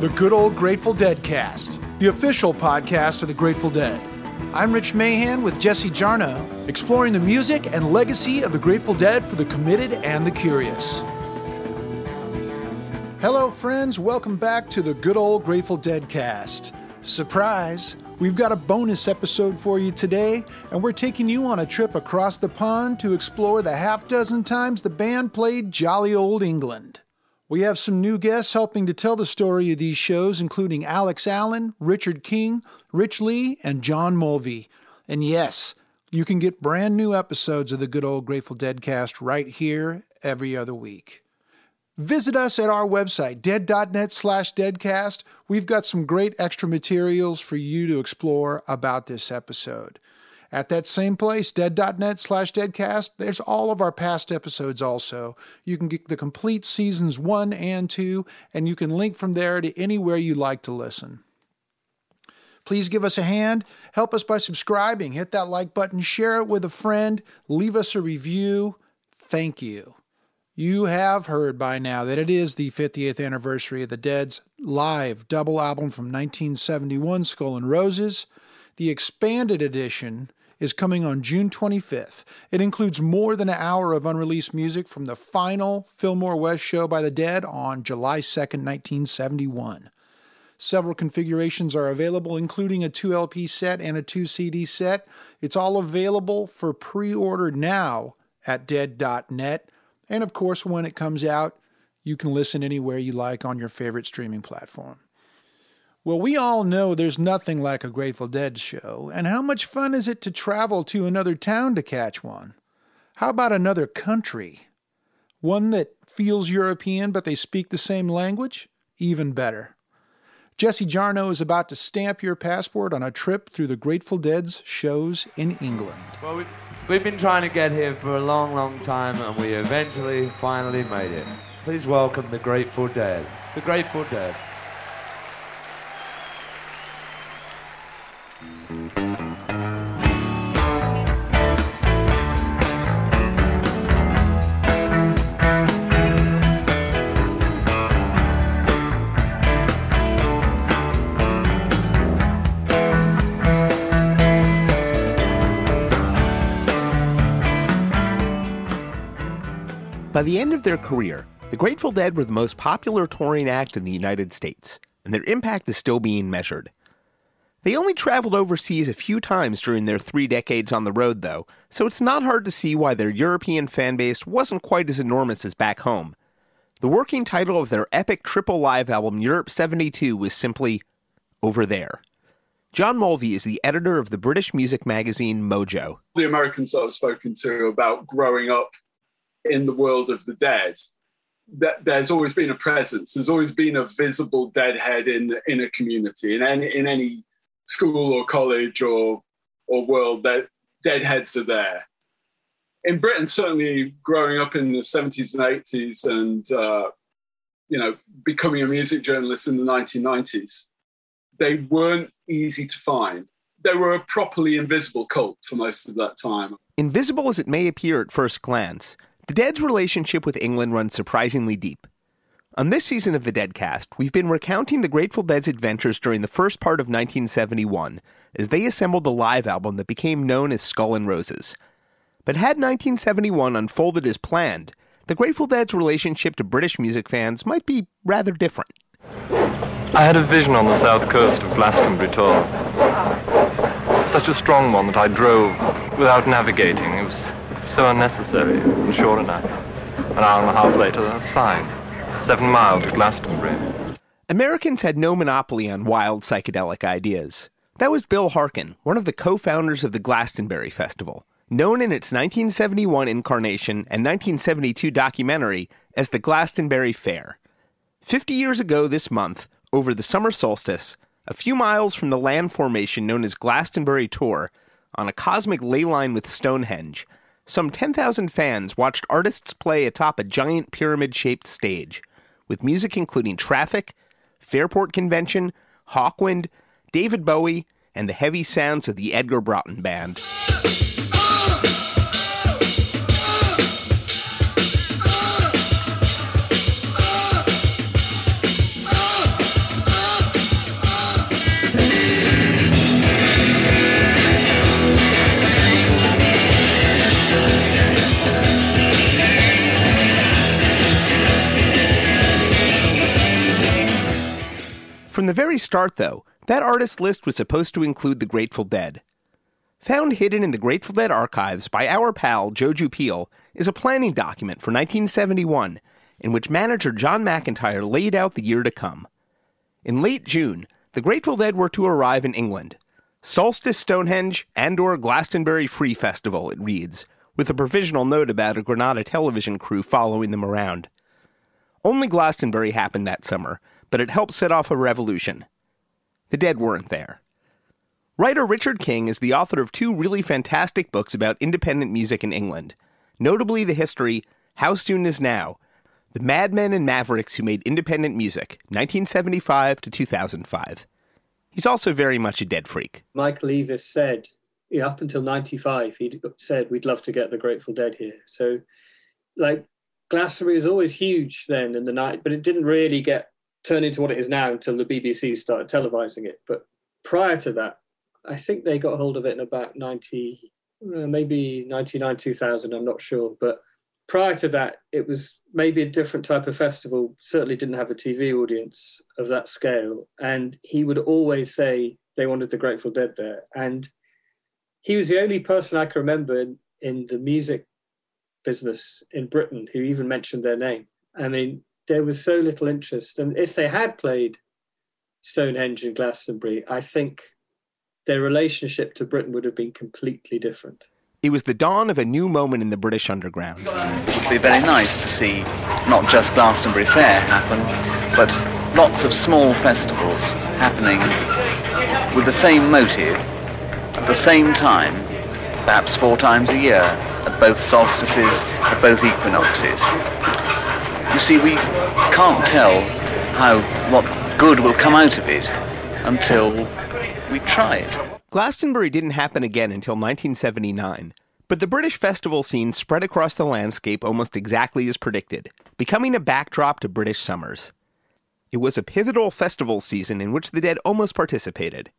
the Good Old Grateful Dead cast, the official podcast of the Grateful Dead. I'm Rich Mahan with Jesse Jarnow, exploring the music and legacy of the Grateful Dead for the committed and the curious. Hello, friends. Welcome back to the Good Old Grateful Dead cast. Surprise! We've got a bonus episode for you today, and we're taking you on a trip across the pond to explore the half dozen times the band played Jolly Old England. We have some new guests helping to tell the story of these shows, including Alex Allen, Richard King, Rich Lee, and John Mulvey. And yes, you can get brand new episodes of the good old Grateful Dead cast right here every other week. Visit us at our website, dead.net slash deadcast. We've got some great extra materials for you to explore about this episode. At that same place, dead.net slash deadcast, there's all of our past episodes also. You can get the complete seasons one and two, and you can link from there to anywhere you like to listen. Please give us a hand. Help us by subscribing. Hit that like button, share it with a friend, leave us a review. Thank you. You have heard by now that it is the 50th anniversary of the Dead's live double album from 1971, Skull and Roses. The expanded edition is coming on June 25th. It includes more than an hour of unreleased music from the final Fillmore West show by the Dead on July 2nd, 1971. Several configurations are available, including a 2 LP set and a 2 CD set. It's all available for pre order now at dead.net. And of course, when it comes out, you can listen anywhere you like on your favorite streaming platform. Well, we all know there's nothing like a Grateful Dead show, and how much fun is it to travel to another town to catch one? How about another country? One that feels European but they speak the same language? Even better. Jesse Jarnow is about to stamp your passport on a trip through the Grateful Dead's shows in England. Well, we've, we've been trying to get here for a long, long time, and we eventually finally made it. Please welcome the Grateful Dead. The Grateful Dead. By the end of their career, the Grateful Dead were the most popular touring act in the United States, and their impact is still being measured. They only traveled overseas a few times during their three decades on the road, though, so it's not hard to see why their European fan base wasn't quite as enormous as back home. The working title of their epic triple live album, Europe 72, was simply Over There. John Mulvey is the editor of the British music magazine Mojo. The Americans that I've spoken to about growing up in the world of the dead, there's always been a presence. There's always been a visible deadhead in in a community, in any in any school or college or or world. That deadheads are there. In Britain, certainly growing up in the 70s and 80s, and uh, you know, becoming a music journalist in the 1990s, they weren't easy to find. They were a properly invisible cult for most of that time. Invisible as it may appear at first glance, the Dead's relationship with England runs surprisingly deep. On this season of the Deadcast, we've been recounting the Grateful Dead's adventures during the first part of 1971 as they assembled the live album that became known as Skull and Roses. But had 1971 unfolded as planned, the Grateful Dead's relationship to British music fans might be rather different. I had a vision on the south coast of Glastonbury Tor. Such a strong one that I drove without navigating. It was so unnecessary, and sure enough, an hour and a half later, a sign. Seven to Glastonbury. Americans had no monopoly on wild psychedelic ideas. That was Bill Harkin, one of the co founders of the Glastonbury Festival, known in its 1971 incarnation and 1972 documentary as the Glastonbury Fair. Fifty years ago this month, over the summer solstice, a few miles from the land formation known as Glastonbury Tor, on a cosmic ley line with Stonehenge, some 10,000 fans watched artists play atop a giant pyramid shaped stage, with music including Traffic, Fairport Convention, Hawkwind, David Bowie, and the heavy sounds of the Edgar Broughton Band. From the very start, though, that artist list was supposed to include the Grateful Dead. Found hidden in the Grateful Dead archives by our pal Joju Peel is a planning document for 1971 in which manager Jon McIntire laid out the year to come. In late June, the Grateful Dead were to arrive in England. Solstice Stonehenge and or Glastonbury Free Festival, it reads, with a provisional note about a Granada television crew following them around. Only Glastonbury happened that summer, but it helped set off a revolution. The Dead weren't there. Writer Richard King is the author of two really fantastic books about independent music in England, notably the history How Soon Is Now, The Madmen and Mavericks Who Made Independent Music, 1975 to 2005. He's also very much a dead freak. Mike Eavis said, yeah, up until 95, he said, we'd love to get the Grateful Dead here. So, like, Glastonbury was always huge then in the night, but it didn't really get turned into what it is now until the BBC started televising it. But prior to that, I think they got hold of it in about 90, uh, maybe 99, 2000, I'm not sure. But prior to that, it was maybe a different type of festival, certainly didn't have a TV audience of that scale. And he would always say they wanted the Grateful Dead there. And he was the only person I can remember in, in the music business in Britain who even mentioned their name. I mean, there was so little interest. And if they had played Stonehenge and Glastonbury, I think their relationship to Britain would have been completely different. It was the dawn of a new moment in the British underground. It would be very nice to see not just Glastonbury Fair happen, but lots of small festivals happening with the same motive at the same time, perhaps four times a year, at both solstices, at both equinoxes. You see, we can't tell how what good will come out of it until we try it. Glastonbury didn't happen again until 1979, but the British festival scene spread across the landscape almost exactly as predicted, becoming a backdrop to British summers. It was a pivotal festival season in which the Dead almost participated.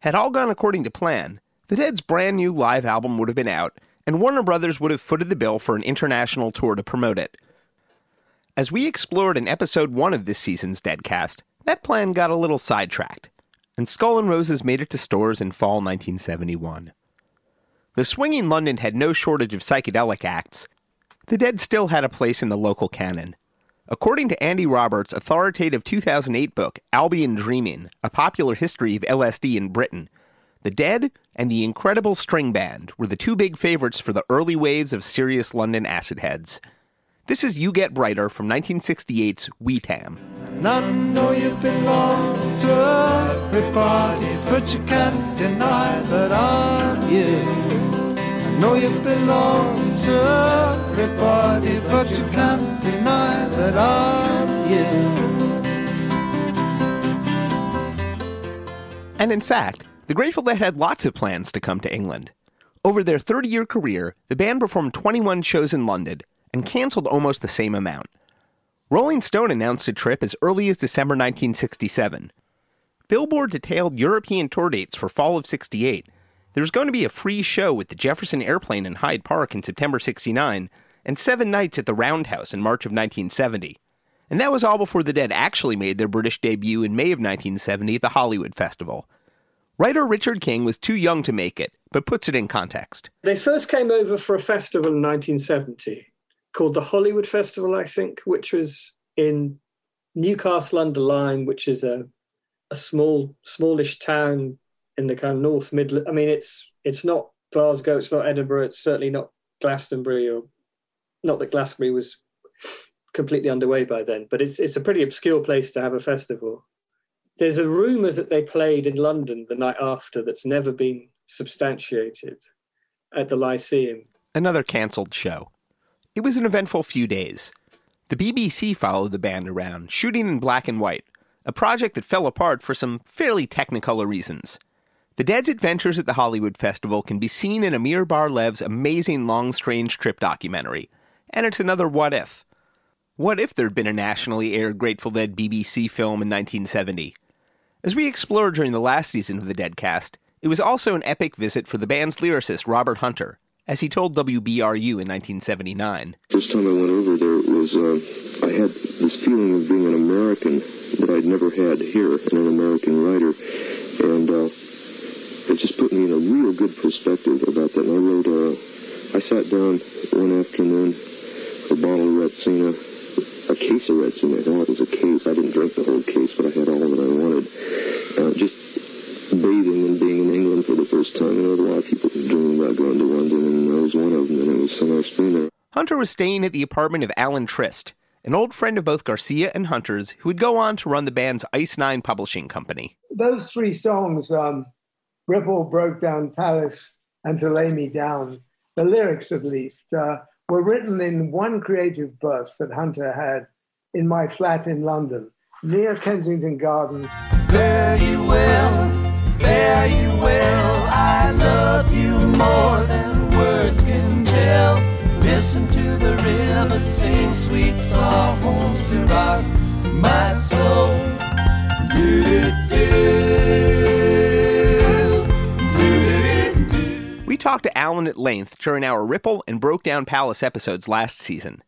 Had all gone according to plan, the Dead's brand new live album would have been out, and Warner Brothers would have footed the bill for an international tour to promote it. As we explored in episode 1 of this season's Deadcast, that plan got a little sidetracked and Skull and Roses made it to stores in fall 1971. The swinging London had no shortage of psychedelic acts. The Dead still had a place in the local canon. According to Andy Roberts' authoritative 2008 book, Albion Dreaming A Popular History of LSD in Britain, The Dead and the Incredible String Band were the two big favorites for the early waves of serious London acid heads. This is You Get Brighter from 1968's Wee Tam. And I know you belong to everybody, but you can't deny that I'm you. I know you belong to everybody, but you can't deny that I'm you. And in fact, the Grateful Dead had lots of plans to come to England. Over their 30 year career, the band performed 21 shows in London and canceled almost the same amount. Rolling Stone announced a trip as early as December 1967. Billboard detailed European tour dates for fall of 68. There was going to be a free show with the Jefferson Airplane in Hyde Park in September 69, and seven nights at the Roundhouse in March of 1970. And that was all before the Dead actually made their British debut in May of 1970 at the Hollywood Festival. Writer Richard King was too young to make it, but puts it in context. They first came over for a festival in 1970 called the Hollywood Festival, I think, which was in Newcastle under Lyme, which is a a small smallish town in the kind of North Midland. I mean, it's it's not Glasgow, it's not Edinburgh, it's certainly not Glastonbury, or not that Glastonbury was completely underway by then, but it's it's a pretty obscure place to have a festival. There's a rumor that they played in London the night after that's never been substantiated at the Lyceum. Another cancelled show. It was an eventful few days. The BBC followed the band around, shooting in black and white, a project that fell apart for some fairly technicolor reasons. The Dead's adventures at the Hollywood Festival can be seen in Amir Bar-Lev's amazing Long Strange Trip documentary, and it's another what if. What if there'd been a nationally aired Grateful Dead BBC film in 1970? As we explored during the last season of the Deadcast, it was also an epic visit for the band's lyricist Robert Hunter, as he told WBRU in 1979. First time I went over there it was uh, I had this feeling of being an American that I'd never had here, and an American writer, and uh, it just put me in a real good perspective about that. And I wrote, uh, I sat down one afternoon, a bottle of Retsina, a case of Retsina. Hell, it was a case. I didn't drink the whole case, but I had all that I wanted. Uh, just bathing and being in England for the first time. You know, a lot of people dreaming about going to London, and I was one of them, and it was so nice being there. Hunter was staying at the apartment of Alan Trist, an old friend of both Garcia and Hunter's, who would go on to run the band's Ice Nine publishing company. Those three songs, um, Ripple, Broke Down Palace, and To Lay Me Down, the lyrics at least, uh, were written in one creative burst that Hunter had in my flat in London, near Kensington Gardens. Fare you well, fare you well. I love you more than words can tell. Listen to the river sing sweet songs to rock my soul. Do do do. We talked to Alan at length during our Ripple and Broke Down Palace episodes last season.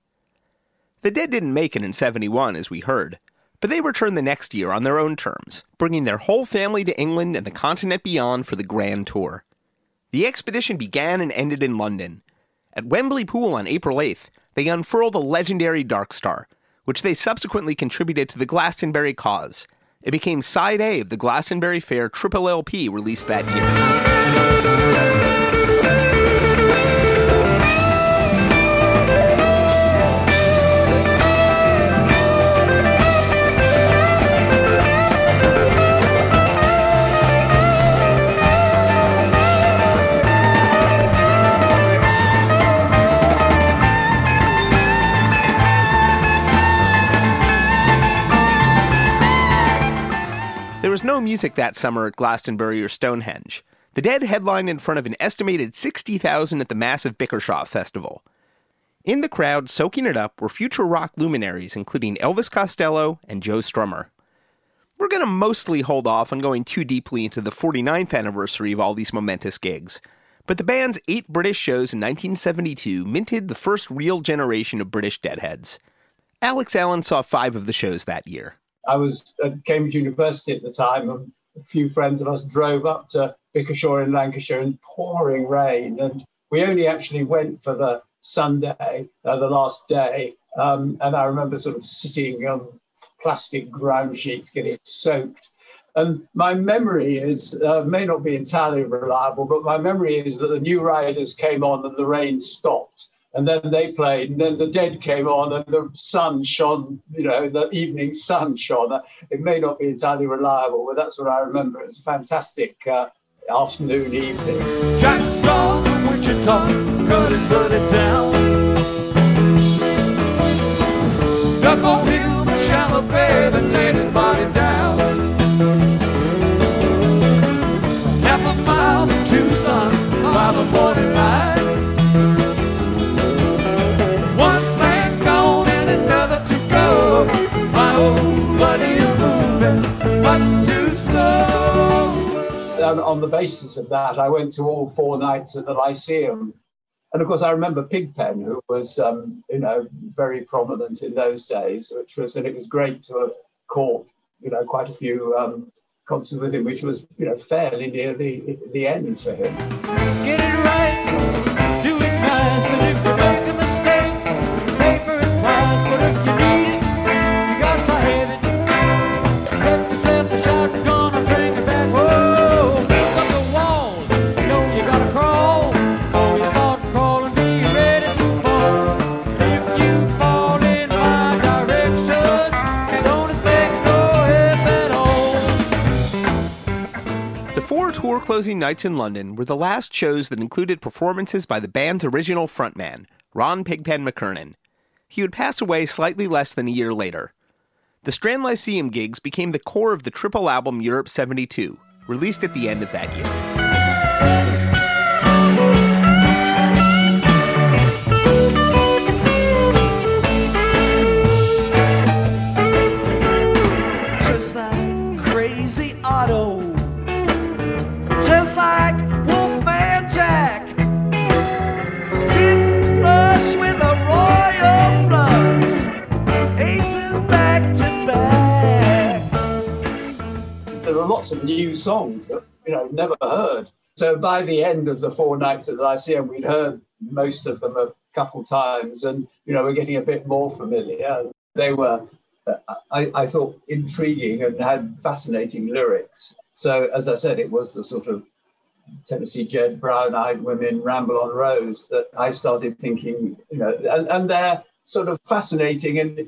The Dead didn't make it in 71, as we heard, but they returned the next year on their own terms, bringing their whole family to England and the continent beyond for the grand tour. The expedition began and ended in London. At Wembley Pool on April 8th, they unfurled the legendary Dark Star, which they subsequently contributed to the Glastonbury cause. It became side A of the Glastonbury Fair Triple LP released that year. No music that summer at Glastonbury or Stonehenge. The Dead headlined in front of an estimated 60,000 at the massive Bickershaw Festival. In the crowd, soaking it up, were future rock luminaries including Elvis Costello and Joe Strummer. We're going to mostly hold off on going too deeply into the 49th anniversary of all these momentous gigs, but the band's eight British shows in 1972 minted the first real generation of British Deadheads. Alex Allen saw five of the shows that year. I was at Cambridge University at the time, and a few friends of us drove up to Bickershaw in Lancashire in pouring rain. And we only actually went for the Sunday, uh, the last day. Um, and I remember sort of sitting on plastic ground sheets getting soaked. And my memory is, uh, may not be entirely reliable, but my memory is that the New Riders came on and the rain stopped and then they played, and then the Dead came on, and the sun shone. You know, the evening sun shone. It may not be entirely reliable, but that's what I remember. It was a fantastic uh, afternoon, evening. Jack from Wichita down. Body down. And on the basis of that, I went to all four nights at the Lyceum. And of course, I remember Pigpen, who was, um, you know, very prominent in those days, which was, and it was great to have caught, you know, quite a few um, concerts with him, which was, you know, fairly near the the end for him. Get it right, closing nights in London were the last shows that included performances by the band's original frontman, Ron Pigpen McKernan. He would pass away slightly less than a year later. The Strand Lyceum gigs became the core of the triple album Europe 72, released at the end of that year. Lots of new songs that you know never heard. So by the end of the four nights at the Lyceum, we'd heard most of them a couple times, and you know we're getting a bit more familiar. They were, uh, I, I thought, intriguing and had fascinating lyrics. So as I said, it was the sort of Tennessee Jed, Brown Eyed Women, Ramble on Rose that I started thinking, you know, and, and they're sort of fascinating and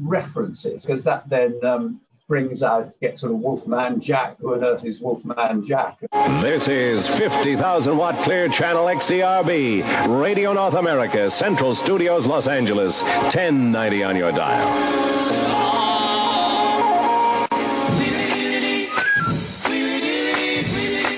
references because that then um, brings out, gets sort of Wolfman Jack. Who on earth is Wolfman Jack? This is 50,000 watt clear channel XERB, Radio North America, Central Studios, Los Angeles, 1090 on your dial.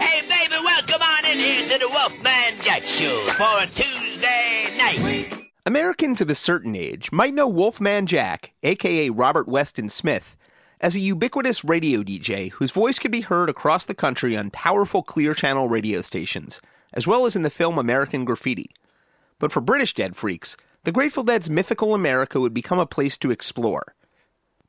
Hey, baby, welcome on in here to the Wolfman Jack Show for a Tuesday night. Americans of a certain age might know Wolfman Jack, aka Robert Weston Smith, as a ubiquitous radio DJ whose voice could be heard across the country on powerful clear channel radio stations, as well as in the film American Graffiti. But for British Dead freaks, the Grateful Dead's mythical America would become a place to explore.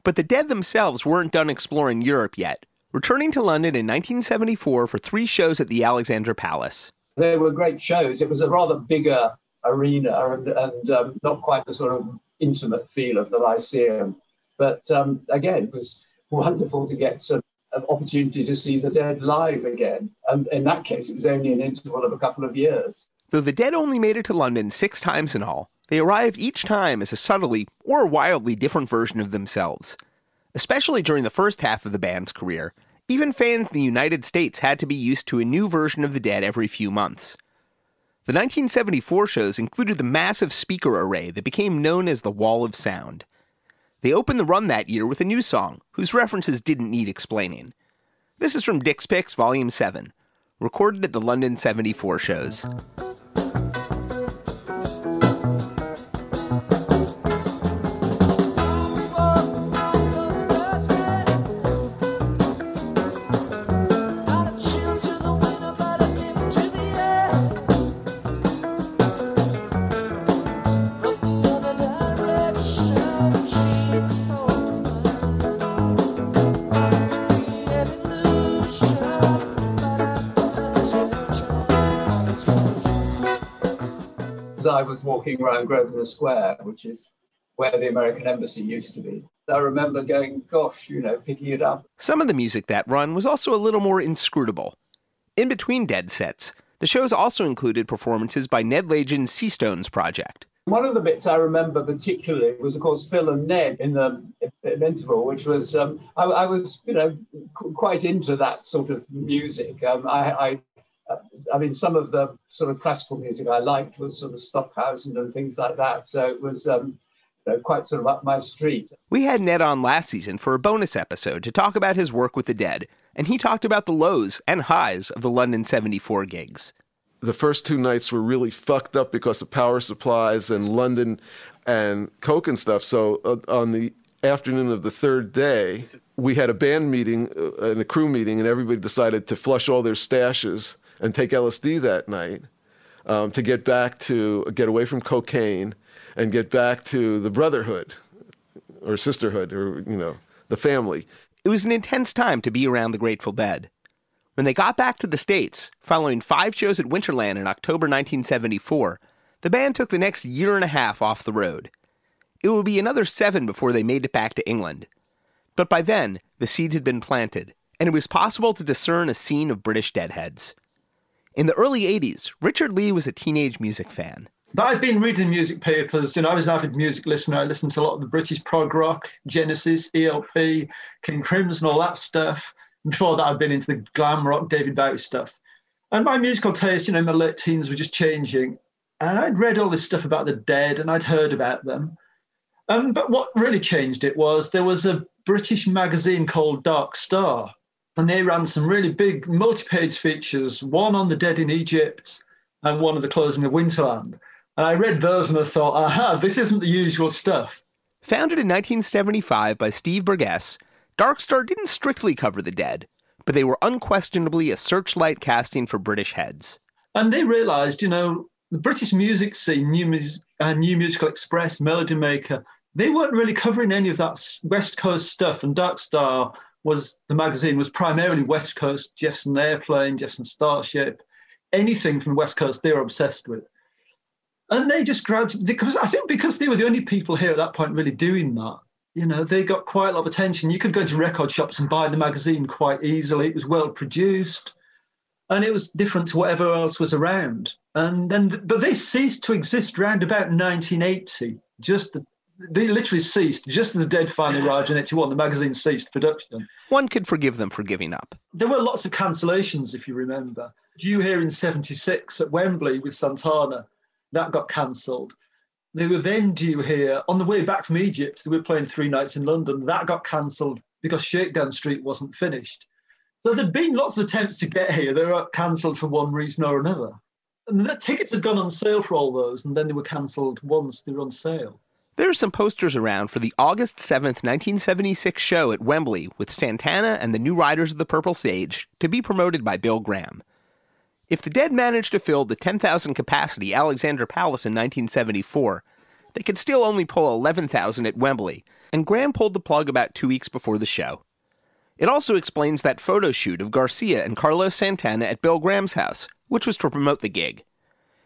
But the Dead themselves weren't done exploring Europe yet, returning to London in 1974 for three shows at the Alexandra Palace. They were great shows. It was a rather bigger arena and, and um, not quite the sort of intimate feel of the Lyceum. But um, again, it was wonderful to get some an opportunity to see the Dead live again. And in that case, it was only an interval of a couple of years. Though the Dead only made it to London six times in all, they arrived each time as a subtly or wildly different version of themselves. Especially during the first half of the band's career, even fans in the United States had to be used to a new version of the Dead every few months. The 1974 shows included the massive speaker array that became known as the Wall of Sound. They opened the run that year with a new song, whose references didn't need explaining. This is from Dick's Picks Volume 7, recorded at the London 74 shows. Was walking around Grosvenor Square, which is where the American Embassy used to be, I remember going, gosh, you know, picking it up. Some of the music that run was also a little more inscrutable. In between Dead sets, the shows also included performances by Ned Lagin's Seastones project. One of the bits I remember particularly was, of course, Phil and Ned in the interval, which was um, I, I, was, you know, qu- quite into that sort of music. Um, I, I, I mean, some of the sort of classical music I liked was sort of Stockhausen and things like that. So it was um, you know, quite sort of up my street. We had Ned on last season for a bonus episode to talk about his work with the Dead, and he talked about the lows and highs of the London 74 gigs the first two nights were really fucked up because of power supplies and London and Coke and stuff. So uh, on the afternoon of the third day, we had a band meeting uh, and a crew meeting, and everybody decided to flush all their stashes and take LSD that night um, to get back to get away from cocaine and get back to the brotherhood or sisterhood or you know the family. It was an intense time to be around the Grateful Dead. When they got back to the States, following five shows at Winterland in October 1974, the band took the next year and a half off the road. It would be another seven before they made it back to England. But by then, the seeds had been planted, and it was possible to discern a scene of British deadheads. In the early 80s, Richard Lee was a teenage music fan. I'd been reading music papers. You know, I was an avid music listener. I listened to a lot of the British prog rock, Genesis, ELP, King Crimson, all that stuff. Before that, I'd been into the glam rock, David Bowie stuff. And my musical taste, you know, my late teens were just changing. And I'd read all this stuff about the dead and I'd heard about them. Um, but what really changed it was there was a British magazine called Dark Star. And they ran some really big multi page features, one on the dead in Egypt and one on the closing of Winterland. And I read those and I thought, aha, this isn't the usual stuff. Founded in 1975 by Steve Burgess, Darkstar didn't strictly cover the dead, but they were unquestionably a searchlight casting for British heads. And they realised, you know, the British music scene, New, Mus- uh, New Musical Express, Melody Maker, they weren't really covering any of that West Coast stuff. And Darkstar was the magazine was primarily West Coast, Jefferson Airplane, Jefferson Starship, anything from West Coast they were obsessed with. And they just grabbed because I think because they were the only people here at that point really doing that. You know, they got quite a lot of attention. You could go into record shops and buy the magazine quite easily. It was well produced, and it was different to whatever else was around. And then, but they ceased to exist around about 1980. Just the, they literally ceased just as the Dead finally arrived in 81. The magazine ceased production. One could forgive them for giving up. There were lots of cancellations, if you remember. Due here in 76 at Wembley with Santana, that got cancelled. They were then due here on the way back from Egypt. They were playing three nights in London. That got cancelled because Shakedown Street wasn't finished. So there'd been lots of attempts to get here. They were cancelled for one reason or another. And the tickets had gone on sale for all those, and then they were cancelled once they were on sale. There are some posters around for the August 7th, 1976 show at Wembley with Santana and the New Riders of the Purple Sage to be promoted by Bill Graham. If the Dead managed to fill the 10,000 capacity Alexandra Palace in 1974, they could still only pull 11,000 at Wembley, and Graham pulled the plug about two weeks before the show. It also explains that photo shoot of Garcia and Carlos Santana at Bill Graham's house, which was to promote the gig.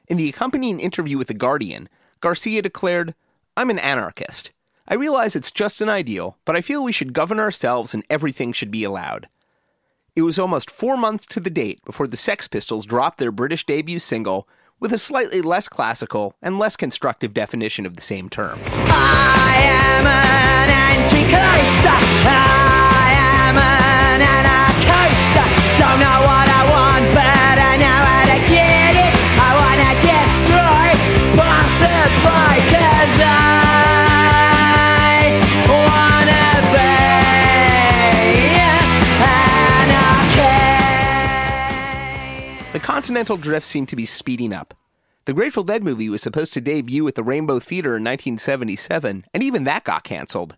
In the accompanying interview with The Guardian, Garcia declared, I'm an anarchist. I realize it's just an ideal, but I feel we should govern ourselves and everything should be allowed. It was almost four months to the date before the Sex Pistols dropped their British debut single with a slightly less classical and less constructive definition of the same term. I am an. I am an anarchist. Don't know what I want, but I know how to get it. I wanna destroy, possibly, continental drift seemed to be speeding up. The Grateful Dead movie was supposed to debut at the Rainbow Theater in 1977, and even that got canceled.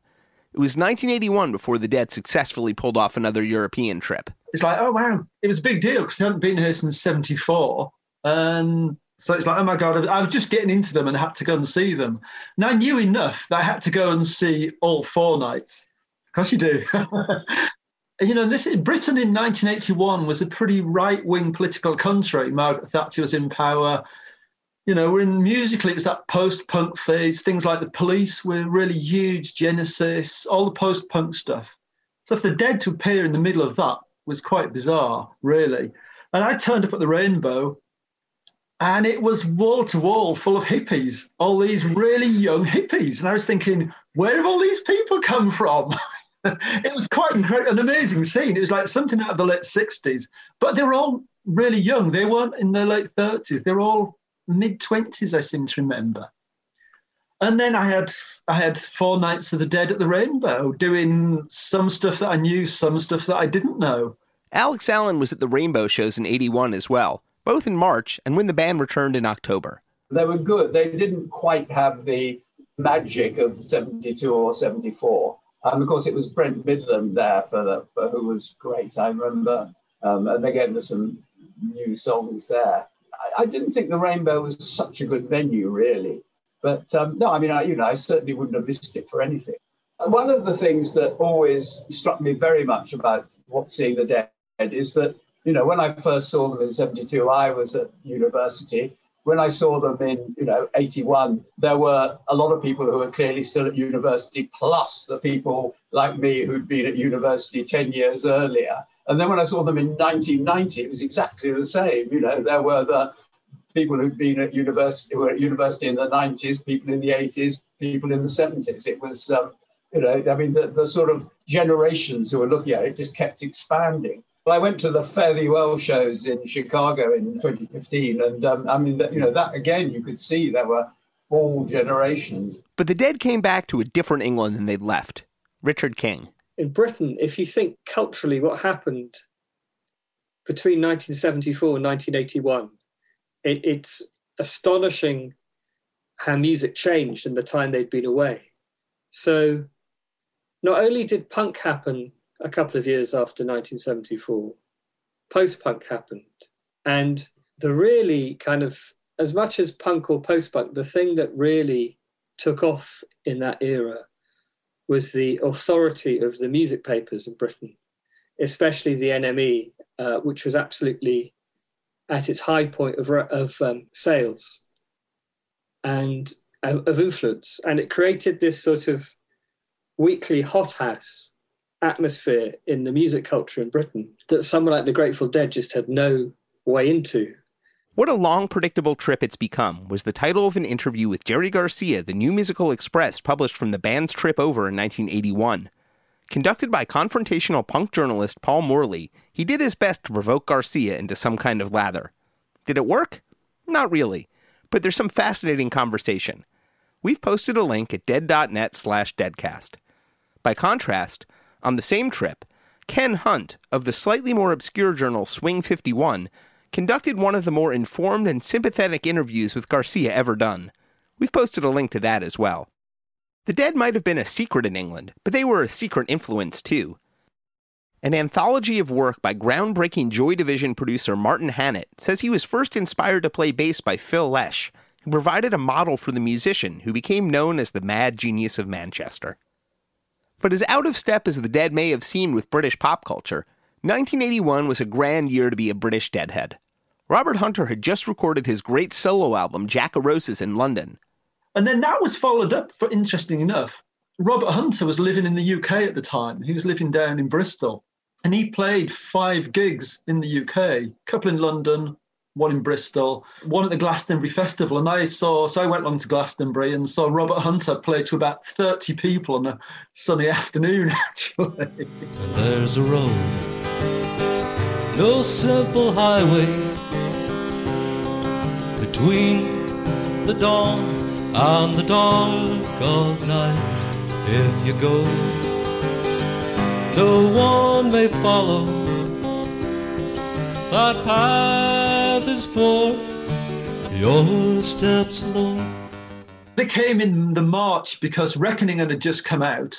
It was 1981 before the Dead successfully pulled off another European trip. It's like, oh wow, it was a big deal because they hadn't been here since '74, and um, so it's like, oh my god, I was just getting into them and had to go and see them. And I knew enough that I had to go and see all four nights. Because you do. you know, this Britain in 1981 was a pretty right-wing political country. Margaret Thatcher was in power. You know, we're in musically, it was that post-punk phase. Things like the Police were really huge. Genesis, all the post-punk stuff. So for the Dead to appear in the middle of that was quite bizarre, really. And I turned up at the Rainbow, and it was wall to wall full of hippies, all these really young hippies. And I was thinking, where have all these people come from? it was quite incredible, an amazing scene. It was like something out of the late 60s, but they were all really young. They weren't in their late 30s. They were all mid 20s, I seem to remember. And then I had I had four nights of the dead at the Rainbow, doing some stuff that I knew, some stuff that I didn't know. Alex Allen was at the Rainbow shows in 81 as well, both in March and when the band returned in October. They were good. They didn't quite have the magic of 72 or 74. And of course, it was Brent Mydland there for, the, for who was great. I remember, um, and they gave us some new songs there. I, I, didn't think the Rainbow was such a good venue, really. But um, no, I mean, I, you know, I certainly wouldn't have missed it for anything. One of the things that always struck me very much about what seeing the dead is that you know when I first saw them in '72, I was at university. When I saw them in you know '81, there were a lot of people who were clearly still at university, plus the people like me who'd been at university 10 years earlier. And then when I saw them in 1990, it was exactly the same. You know, there were the people who'd been at university, who were at university in the 90s, people in the 80s, people in the 70s. It was, um, you know, I mean, the, the sort of generations who were looking at it just kept expanding. Well, I went to the Fare Thee Well shows in Chicago in 2015, and um, I mean, that, you know, that again, you could see there were all generations. But the Dead came back to a different England than they'd left. Richard King. In Britain, if you think culturally what happened between 1974 and 1981, it, it's astonishing how music changed in the time they'd been away. So, not only did punk happen a couple of years after 1974, post punk happened. And the really kind of, as much as punk or post punk, the thing that really took off in that era was the authority of the music papers in Britain. especially the NME, uh, which was absolutely at its high point of, of um, sales and of, of influence. And it created this sort of weekly hothouse atmosphere in the music culture in Britain that someone like the Grateful Dead just had no way into. What a long, predictable trip it's become was the title of an interview with Jerry Garcia, the New Musical Express, published from the band's trip over in 1981. Conducted by confrontational punk journalist Paul Morley, he did his best to provoke Garcia into some kind of lather. Did it work? Not really, but there's some fascinating conversation. We've posted a link at dead.net slash deadcast. By contrast, on the same trip, Ken Hunt of the slightly more obscure journal Swing 51 conducted one of the more informed and sympathetic interviews with Garcia ever done. We've posted a link to that as well. The Dead might have been a secret in England, but they were a secret influence too. An anthology of work by groundbreaking Joy Division producer Martin Hannett says he was first inspired to play bass by Phil Lesh, who provided a model for the musician who became known as the Mad Genius of Manchester. But as out of step as the Dead may have seemed with British pop culture, 1981 was a grand year to be a British Deadhead. Robert Hunter had just recorded his great solo album, Jack o' Roses, in London. And then that was followed up, for interesting enough. Robert Hunter was living in the UK at the time. He was living down in Bristol. And he played five gigs in the UK, a couple in London, one in Bristol, one at the Glastonbury Festival. And I saw, so I went along to Glastonbury and saw Robert Hunter play to about 30 people on a sunny afternoon, actually. There's a road, no simple highway between the dawn and the dark of night. If you go, no one may follow. That path is for your steps alone. They came in the March because Reckoning had just come out.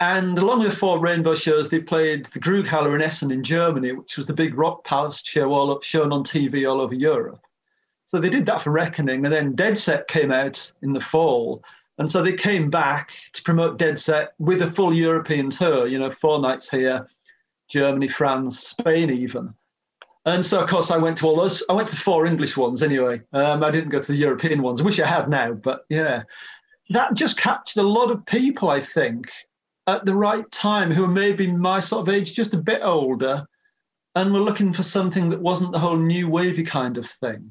And along with four Rainbow shows, they played the Grugahalle in Essen in Germany, which was the big rock palace show all up, shown on TV all over Europe. So they did that for Reckoning. And then Dead Set came out in the fall. And so they came back to promote Dead Set with a full European tour, you know, four nights here, Germany, France, Spain, even. And so, of course, I went to all those. I went to the four English ones anyway. Um, I didn't go to the European ones. I wish I had now, but yeah. That just captured a lot of people, I think, at the right time who were maybe my sort of age, just a bit older, and were looking for something that wasn't the whole new wavy kind of thing.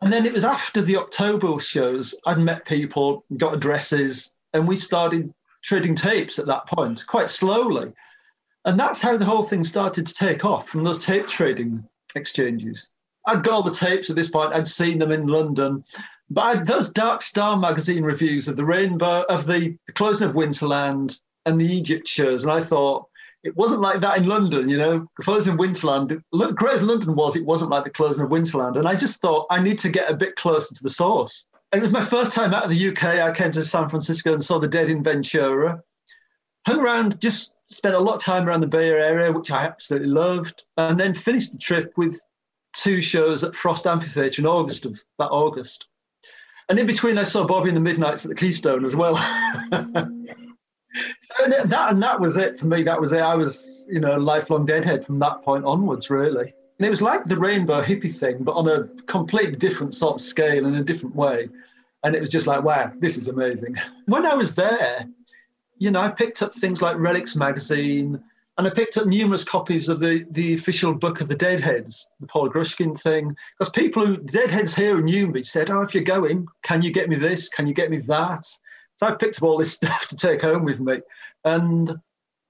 And then it was after the October shows, I'd met people, got addresses, and we started trading tapes at that point quite slowly. And that's how the whole thing started to take off from those tape trading exchanges. I'd got all the tapes at this point, I'd seen them in London. But I'd, those Dark Star magazine reviews of the Rainbow, of the, the closing of Winterland and the Egypt shows, and I thought, it wasn't like that in London, you know. The closing of Winterland, great as London was, it wasn't like the closing of Winterland. And I just thought I need to get a bit closer to the source. It was my first time out of the UK. I came to San Francisco and saw the Dead in Ventura. Hung around, just spent a lot of time around the Bay Area, which I absolutely loved, and then finished the trip with two shows at Frost Amphitheatre in August of that August. And in between, I saw Bobby and the Midnights at the Keystone as well. so that and that was it for me. That was it. I was, you know, a lifelong deadhead from that point onwards, really. And it was like the rainbow hippie thing, but on a completely different sort of scale in a different way. And it was just like, wow, this is amazing. When I was there, you know, I picked up things like Relics magazine, and I picked up numerous copies of the, the official book of the Deadheads, the Paul Grushkin thing. Because people who, Deadheads here knew me said, Oh, if you're going, can you get me this? Can you get me that? So I picked up all this stuff to take home with me. And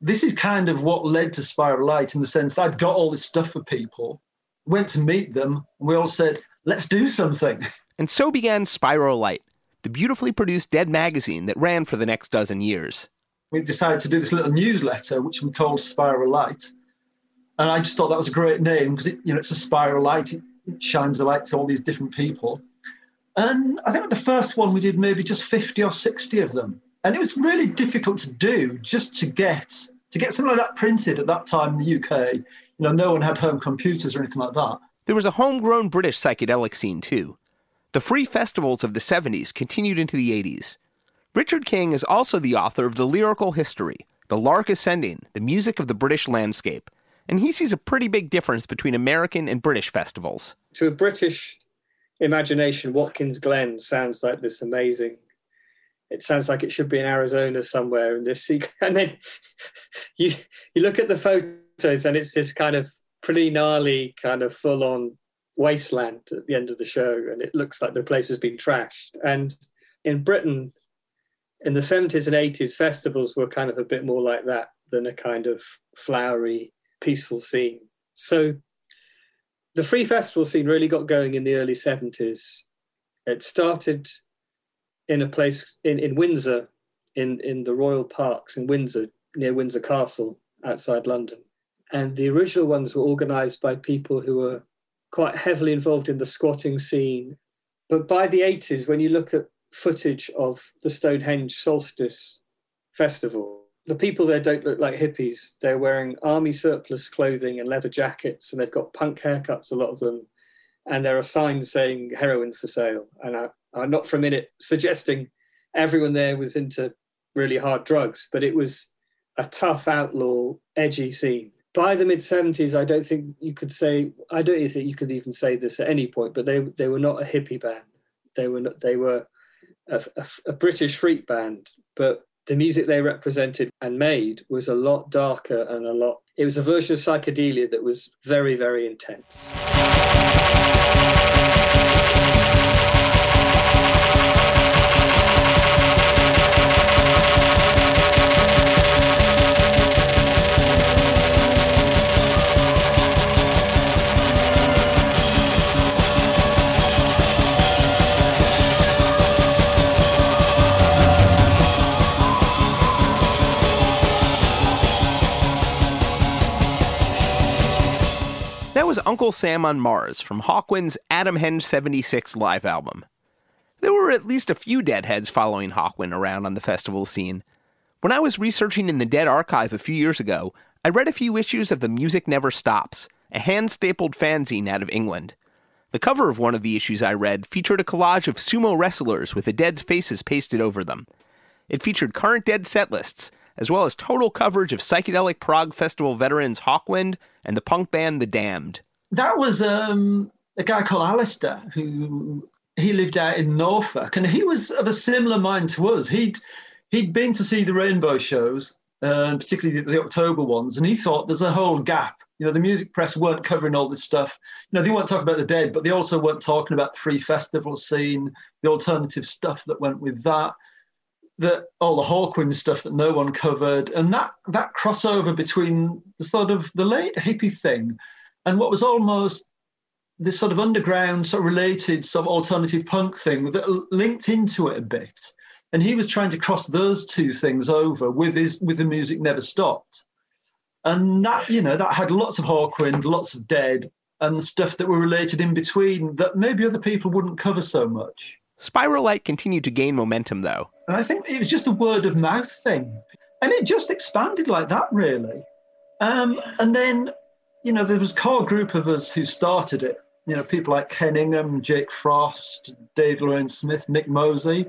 this is kind of what led to Spiral Light in the sense that I'd got all this stuff for people, went to meet them, and we all said, Let's do something. And so began Spiral Light, the beautifully produced Dead magazine that ran for the next dozen years. We decided to do this little newsletter, which we called Spiral Light. And I just thought that was a great name because you know, it's a spiral light. It, it shines the light to all these different people. And I think the first one we did maybe just 50 or 60 of them. And it was really difficult to do just to get to get something like that printed at that time in the UK. You know, no one had home computers or anything like that. There was a homegrown British psychedelic scene too. The free festivals of the 70s continued into the 80s. Richard King is also the author of The Lyrical History, The Lark Ascending, the music of the British landscape. And he sees a pretty big difference between American and British festivals. To a British imagination, Watkins Glen sounds like this amazing. It sounds like it should be in Arizona somewhere in this sequence. And then you you look at the photos and it's this kind of pretty gnarly, kind of full on wasteland at the end of the show. And it looks like the place has been trashed. And in Britain, in the 70s and 80s, festivals were kind of a bit more like that than a kind of flowery, peaceful scene. So the free festival scene really got going in the early 70s. It started in a place in, in Windsor, in, in the Royal Parks in Windsor, near Windsor Castle, outside London. And the original ones were organized by people who were quite heavily involved in the squatting scene. But by the 80s, when you look at footage of the Stonehenge Solstice Festival, the people there don't look like hippies. They're wearing army surplus clothing and leather jackets, and they've got punk haircuts, a lot of them. And there are signs saying heroin for sale. And I, I'm not for a minute suggesting everyone there was into really hard drugs, but it was a tough outlaw, edgy scene. By the mid 70s, I don't think you could say, I don't even think you could even say this at any point, but they, they were not a hippie band. They were, not, they were a, a, a British freak band, but the music they represented and made was a lot darker and a lot, it was a version of psychedelia that was very, very intense. Was Uncle Sam on Mars from Hawkwind's Atomhenge 76 live album. There were at least a few Deadheads following Hawkwind around on the festival scene. When I was researching in the Dead archive a few years ago, I read a few issues of The Music Never Stops, a hand stapled fanzine out of England. The cover of one of the issues I read featured a collage of sumo wrestlers with the Dead's faces pasted over them. It featured current Dead set lists, as well as total coverage of psychedelic prog festival veterans Hawkwind and the punk band The Damned. That was um, a guy called Alistair who he lived out in Norfolk, and he was of a similar mind to us. He'd he'd been to see the Rainbow shows, uh, particularly the, the October ones, and he thought there's a whole gap. You know, the music press weren't covering all this stuff. You know, they weren't talking about the dead, but they also weren't talking about the free festival scene, the alternative stuff that went with that that all the Hawkwind stuff that no one covered, and that that crossover between the sort of the late hippie thing and what was almost this sort of underground, sort of related, sort of alternative punk thing that linked into it a bit. And he was trying to cross those two things over with his with the music never stopped. And that, you know, that had lots of Hawkwind, lots of Dead, and stuff that were related in between that maybe other people wouldn't cover so much. Spiral Light continued to gain momentum, though. And I think it was just a word of mouth thing. And it just expanded like that, really. Um, and then, you know, there was a core group of us who started it. You know, people like Ken Ingham, Jake Frost, Dave Loren Smith, Nick Mosey.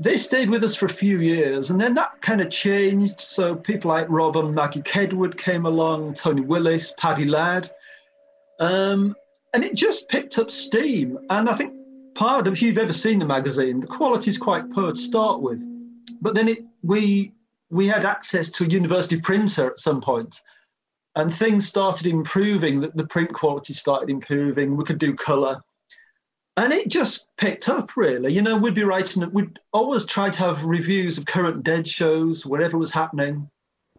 They stayed with us for a few years, and then that kind of changed. So people like Rob and Maggie Kedwood came along, Tony Willis, Paddy Ladd. Um, and it just picked up steam. And I think part of if you've ever seen the magazine, the quality is quite poor to start with. But then it we we had access to a university printer at some point, and things started improving. That the print quality started improving. We could do color, and it just picked up. Really, you know, we'd be writing. We'd always try to have reviews of current Dead shows, whatever was happening.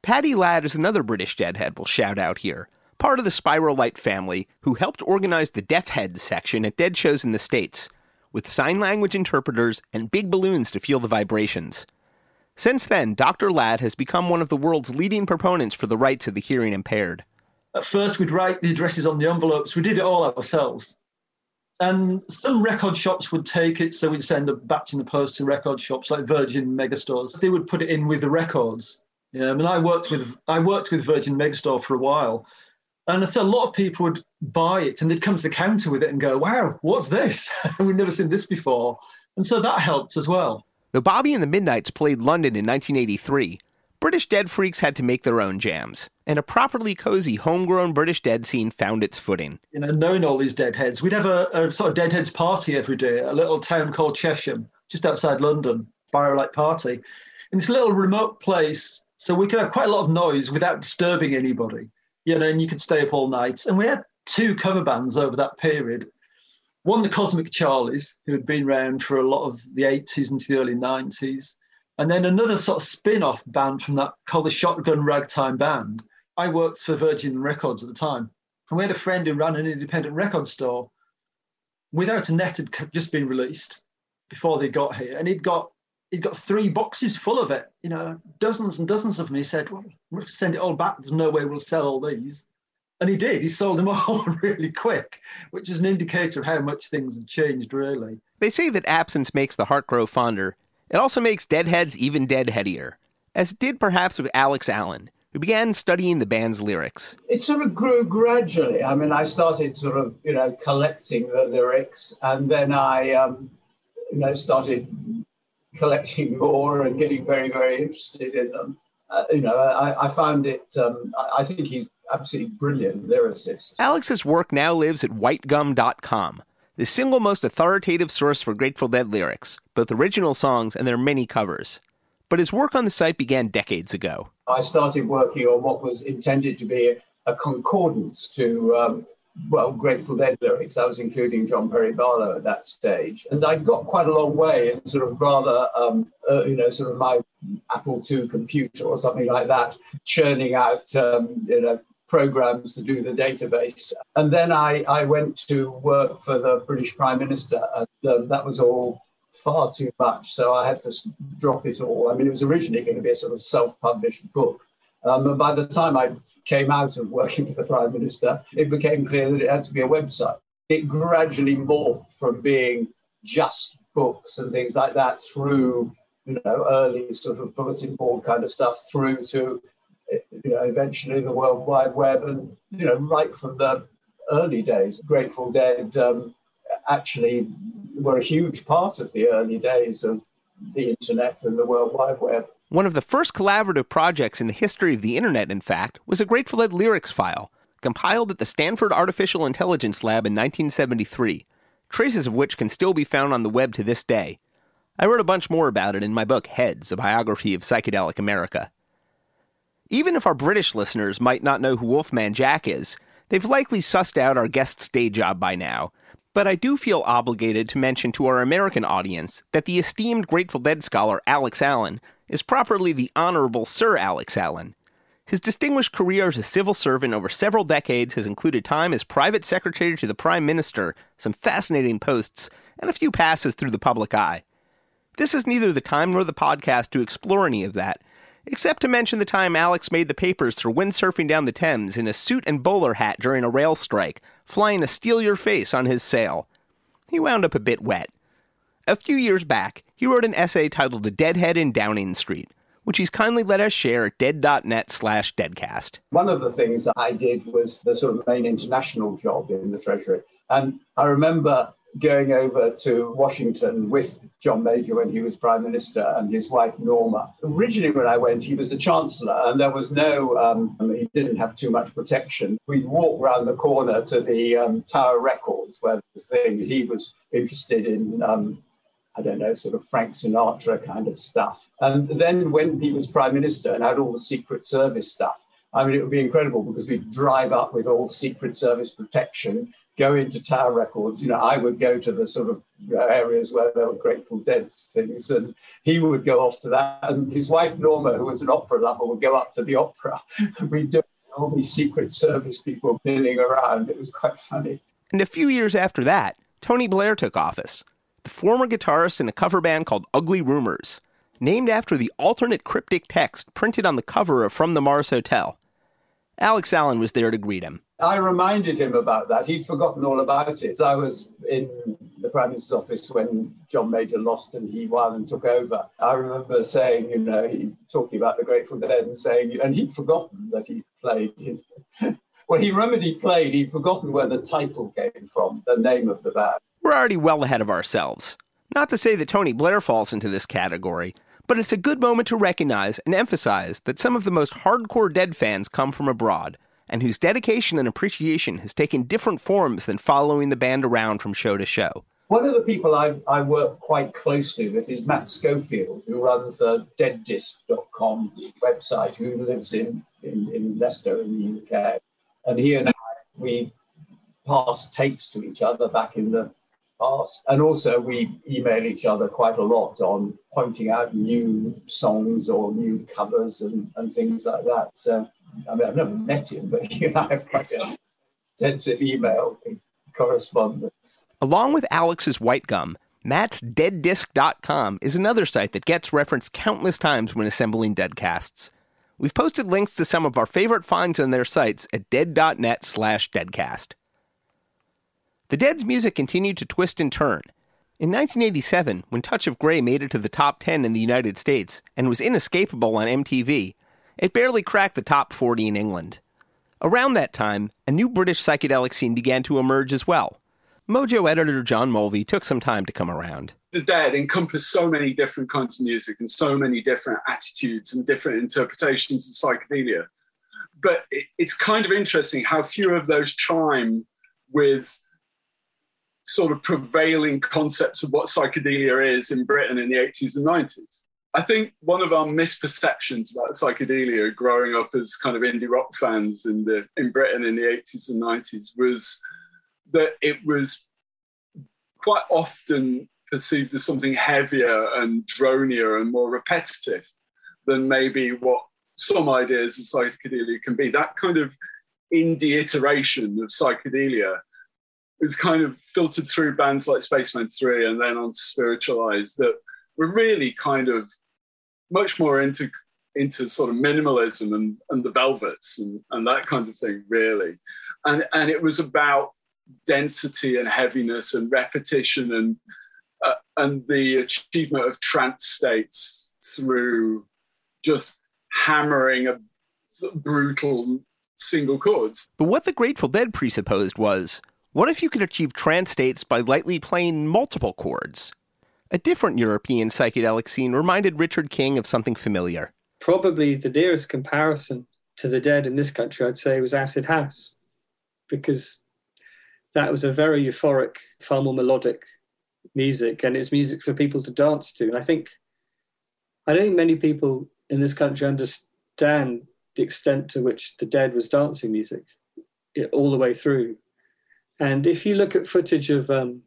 Paddy Ladd is another British Deadhead we'll shout out here, part of the Spiral Light family, who helped organize the Deaf Head section at Dead shows in the States with sign language interpreters and big balloons to feel the vibrations. Since then, Dr. Ladd has become one of the world's leading proponents for the rights of the hearing impaired. At first, we'd write the addresses on the envelopes. We did it all ourselves. And some record shops would take it, so we'd send a batch in the post to record shops like Virgin Megastores. They would put it in with the records. Yeah, I mean, I worked with I worked with Virgin Megastore for a while, and a lot of people would buy it and they'd come to the counter with it and go, wow, what's this? We've never seen this before. And so that helped as well. Though Bobby and the Midnights played London in 1983, British Dead freaks had to make their own jams, and a properly cozy homegrown British Dead scene found its footing. You know, knowing all these deadheads, we'd have a, a sort of deadheads party every day, at a little town called Chesham, just outside London, firelight party. In this little remote place, so we could have quite a lot of noise without disturbing anybody. You know, and you could stay up all night. And we had two cover bands over that period. One, the Cosmic Charlies, who had been around for a lot of the 80s into the early 90s. And then another sort of spin off band from that called the Shotgun Ragtime Band. I worked for Virgin Records at the time. And we had a friend who ran an independent record store. Without a Net had just been released before they got here. And he'd got he'd got three boxes full of it, you know, dozens and dozens of them. He said, Well, we'll send it all back. There's no way we'll sell all these. And he did. He sold them all really quick, which is an indicator of how much things had changed, really. They say that absence makes the heart grow fonder. It also makes deadheads even deadheadier, as it did perhaps with Alex Allen, who began studying the band's lyrics. It sort of grew gradually. I mean, I started sort of, you know, collecting the lyrics, and then I, um, you know, started collecting more and getting very, very interested in them. Uh, you know, I, I found it. Um, I, I think he's absolutely brilliant lyricist. Alex's work now lives at whitegum.com, the single most authoritative source for Grateful Dead lyrics, both original songs and their many covers. But his work on the site began decades ago. I started working on what was intended to be a concordance to, um, well, Grateful Dead lyrics. I was including John Perry Barlow at that stage. And I got quite a long way in sort of rather, um, uh, you know, sort of my Apple II computer or something like that, churning out, um, you know, programs to do the database. And then I, I went to work for the British Prime Minister, and um, that was all far too much. So I had to drop it all. I mean, it was originally going to be a sort of self published book. Um, and by the time I came out of working for the Prime Minister, it became clear that it had to be a website. It gradually morphed from being just books and things like that through, you know, early sort of bulletin board kind of stuff through to you know, eventually the World Wide Web, and you know, right from the early days, Grateful Dead um, actually were a huge part of the early days of the internet and the World Wide Web. One of the first collaborative projects in the history of the internet, in fact, was a Grateful Dead lyrics file, compiled at the Stanford Artificial Intelligence Lab in 1973, traces of which can still be found on the web to this day. I wrote a bunch more about it in my book Heads, a biography of psychedelic America. Even if our British listeners might not know who Wolfman Jack is, they've likely sussed out our guest's day job by now. But I do feel obligated to mention to our American audience that the esteemed Grateful Dead scholar Alex Allen is properly the Honorable Sir Alex Allen. His distinguished career as a civil servant over several decades has included time as private secretary to the Prime Minister, some fascinating posts, and a few passes through the public eye. This is neither the time nor the podcast to explore any of that, except to mention the time Alex made the papers for windsurfing down the Thames in a suit and bowler hat during a rail strike, flying a steal your face on his sail. He wound up a bit wet. A few years back, he wrote an essay titled The Deadhead in Downing Street, which he's kindly let us share at dead.net slash deadcast. One of the things that I did was the sort of main international job in the Treasury. And I remember going over to Washington with John Major when he was Prime Minister and his wife Norma. Originally, when I went, he was the Chancellor and there was no, um, he didn't have too much protection. We'd walk round the corner to the um, Tower Records where the thing he was interested in. Um, I don't know, sort of Frank Sinatra kind of stuff. And then when he was Prime Minister and had all the Secret Service stuff, I mean, it would be incredible because we'd drive up with all Secret Service protection, go into Tower Records. You know, I would go to the sort of areas where there were Grateful Dead things, and he would go off to that. And his wife Norma, who was an opera lover, would go up to the opera. We'd do all these Secret Service people milling around. It was quite funny. And a few years after that, Tony Blair took office, former guitarist in a cover band called Ugly Rumors, named after the alternate cryptic text printed on the cover of From the Mars Hotel. Alex Allen was there to greet him. I reminded him about that. He'd forgotten all about it. I was in the Prime Minister's office when John Major lost and he won and took over. I remember saying, you know, he talking about the Grateful Dead and saying, and he'd forgotten that he played. well, he remembered he played. He'd forgotten where the title came from, the name of the band. We're already well ahead of ourselves. Not to say that Tony Blair falls into this category, But it's a good moment to recognize and emphasize that some of the most hardcore Dead fans come from abroad, and whose dedication and appreciation has taken different forms than following the band around from show to show. One of the people I, I work quite closely with is Matt Schofield, who runs the deaddisc.com website, who lives in, in, in Leicester in the UK. And he and I, we passed tapes to each other back in the And also we email each other quite a lot on pointing out new songs or new covers and, and things like that. So, I mean, I've never met him, but he and I have quite a intensive email correspondence. Along with Alex's White Gum, Matt's DeadDisc.com is another site that gets referenced countless times when assembling deadcasts. We've posted links to some of our favorite finds on their sites at dead.net slash deadcast. The Dead's music continued to twist and turn. In 1987, when Touch of Grey made it to the top 10 in the United States and was inescapable on MTV, it barely cracked the top 40 in England. Around that time, a new British psychedelic scene began to emerge as well. Mojo editor John Mulvey took some time to come around. The Dead encompass so many different kinds of music and so many different attitudes and different interpretations of psychedelia. But it, it's kind of interesting how few of those chime with sort of prevailing concepts of what psychedelia is in Britain in the 80s and 90s. I think one of our misperceptions about psychedelia growing up as kind of indie rock fans in the in Britain in the 80s and 90s was that it was quite often perceived as something heavier and dronier and more repetitive than maybe what some ideas of psychedelia can be. That kind of indie iteration of psychedelia was kind of filtered through bands like Spaceman 3 and then on Spiritualized that were really kind of much more into into sort of minimalism and, and the velvets and, and that kind of thing, really. And, and it was about density and heaviness and repetition and uh, and the achievement of trance states through just hammering a brutal single chords. But what the Grateful Dead presupposed was what if you could achieve trance states by lightly playing multiple chords? A different European psychedelic scene reminded Richard King of something familiar. Probably the nearest comparison to the dead in this country, I'd say, was Acid House, because that was a very euphoric, far more melodic music, and it's music for people to dance to. And I think, I don't think many people in this country understand the extent to which the Dead was dancing music all the way through. And if you look at footage of, um,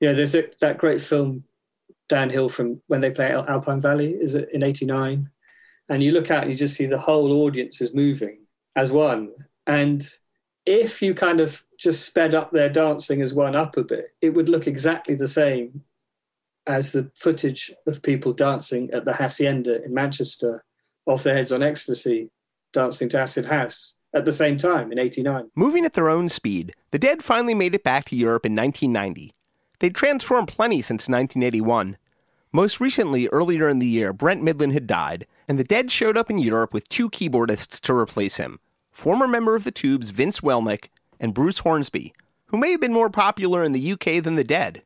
you know, there's a, that great film downhill from when they play Alpine Valley, is it in '89? And you look out and you just see the whole audience is moving as one. And if you kind of just sped up their dancing as one up a bit, it would look exactly the same as the footage of people dancing at the Hacienda in Manchester off their heads on ecstasy, dancing to Acid House at the same time in 89. Moving at their own speed, the Dead finally made it back to Europe in 1990. They'd transformed plenty since 1981. Most recently, earlier in the year, Brent Mydland had died, and the Dead showed up in Europe with two keyboardists to replace him former member of the Tubes Vince Welnick and Bruce Hornsby, who may have been more popular in the UK than the Dead.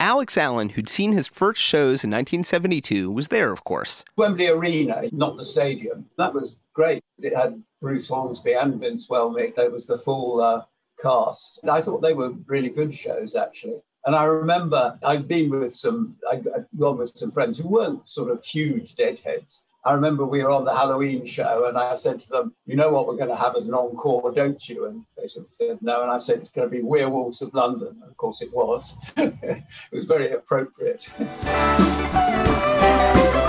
Alex Allen, who'd seen his first shows in 1972, was there, of course. Wembley Arena, not the stadium. That was great. It had Bruce Hornsby and Vince Welnick. There was the full uh, cast. I thought they were really good shows, actually. And I remember I'd been with some, I'd gone with some friends who weren't sort of huge deadheads. I remember we were on the Halloween show and I said to them, You know what we're going to have as an encore, don't you? And they sort of said no. And I said, It's going to be Werewolves of London. And of course it was. it was very appropriate.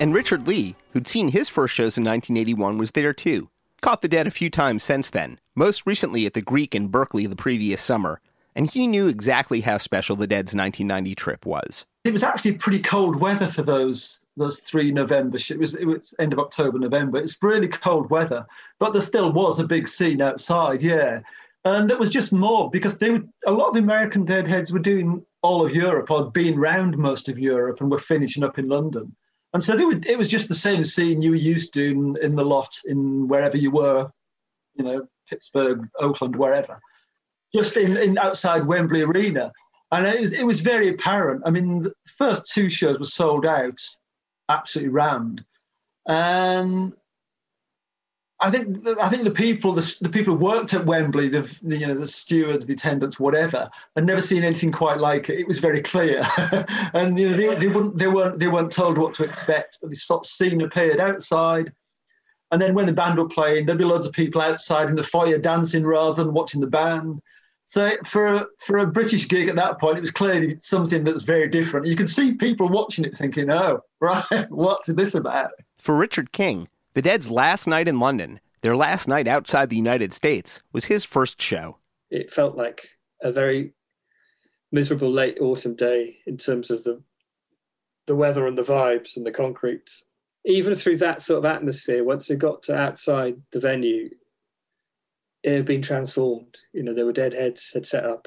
And Richard Lee, who'd seen his first shows in 1981, was there too. Caught the Dead a few times since then, most recently at the Greek in Berkeley the previous summer, and he knew exactly how special the Dead's 1990 trip was. it was actually pretty cold weather for those those three November. It was it was end of October, November. It's really cold weather, but there still was a big scene outside. Yeah, and it was just more because they were a lot of the American Deadheads were doing all of Europe or been round most of Europe and were finishing up in London. And so it was just the same scene you were used to in, in the lot in wherever you were, you know, Pittsburgh, Oakland, wherever, just in, in outside Wembley Arena. And it was, it was very apparent. I mean, the first two shows were sold out, absolutely rammed. And I think I think the people the, the people who worked at Wembley, the, the you know the stewards, the attendants, whatever, had never seen anything quite like it. It was very clear, and you know they, they wouldn't they weren't they weren't told what to expect. But this sort of scene appeared outside, and then when the band were playing, there'd be loads of people outside in the foyer dancing rather than watching the band. So for a, for a British gig at that point, it was clearly something that was very different. You could see people watching it thinking, "Oh, right, what's this about?" For Richard King, the Dead's last night in London, their last night outside the United States, was his first show. It felt like a very miserable late autumn day in terms of the the weather and the vibes and the concrete. Even through that sort of atmosphere, once it got to outside the venue, it had been transformed. You know, there were deadheads had set up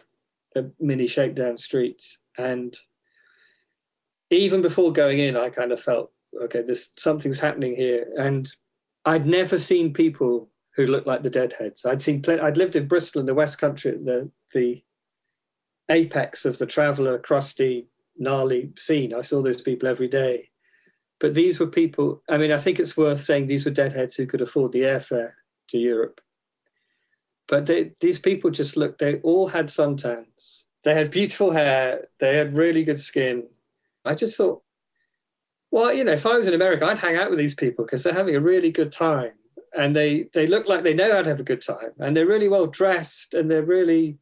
a mini shakedown street, and even before going in, I kind of felt okay, there's something's happening here, and I'd never seen people who looked like the Deadheads. I'd seen plenty. I'd lived in Bristol in the West Country, the the apex of the traveller, crusty, gnarly scene. I saw those people every day, but these were people. I mean, I think it's worth saying these were Deadheads who could afford the airfare to Europe. But they, these people just looked. They all had suntans. They had beautiful hair. They had really good skin. I just thought, well, you know, if I was in America, I'd hang out with these people because they're having a really good time, and they they look like they know how to have a good time, and they're really well dressed, and they're really,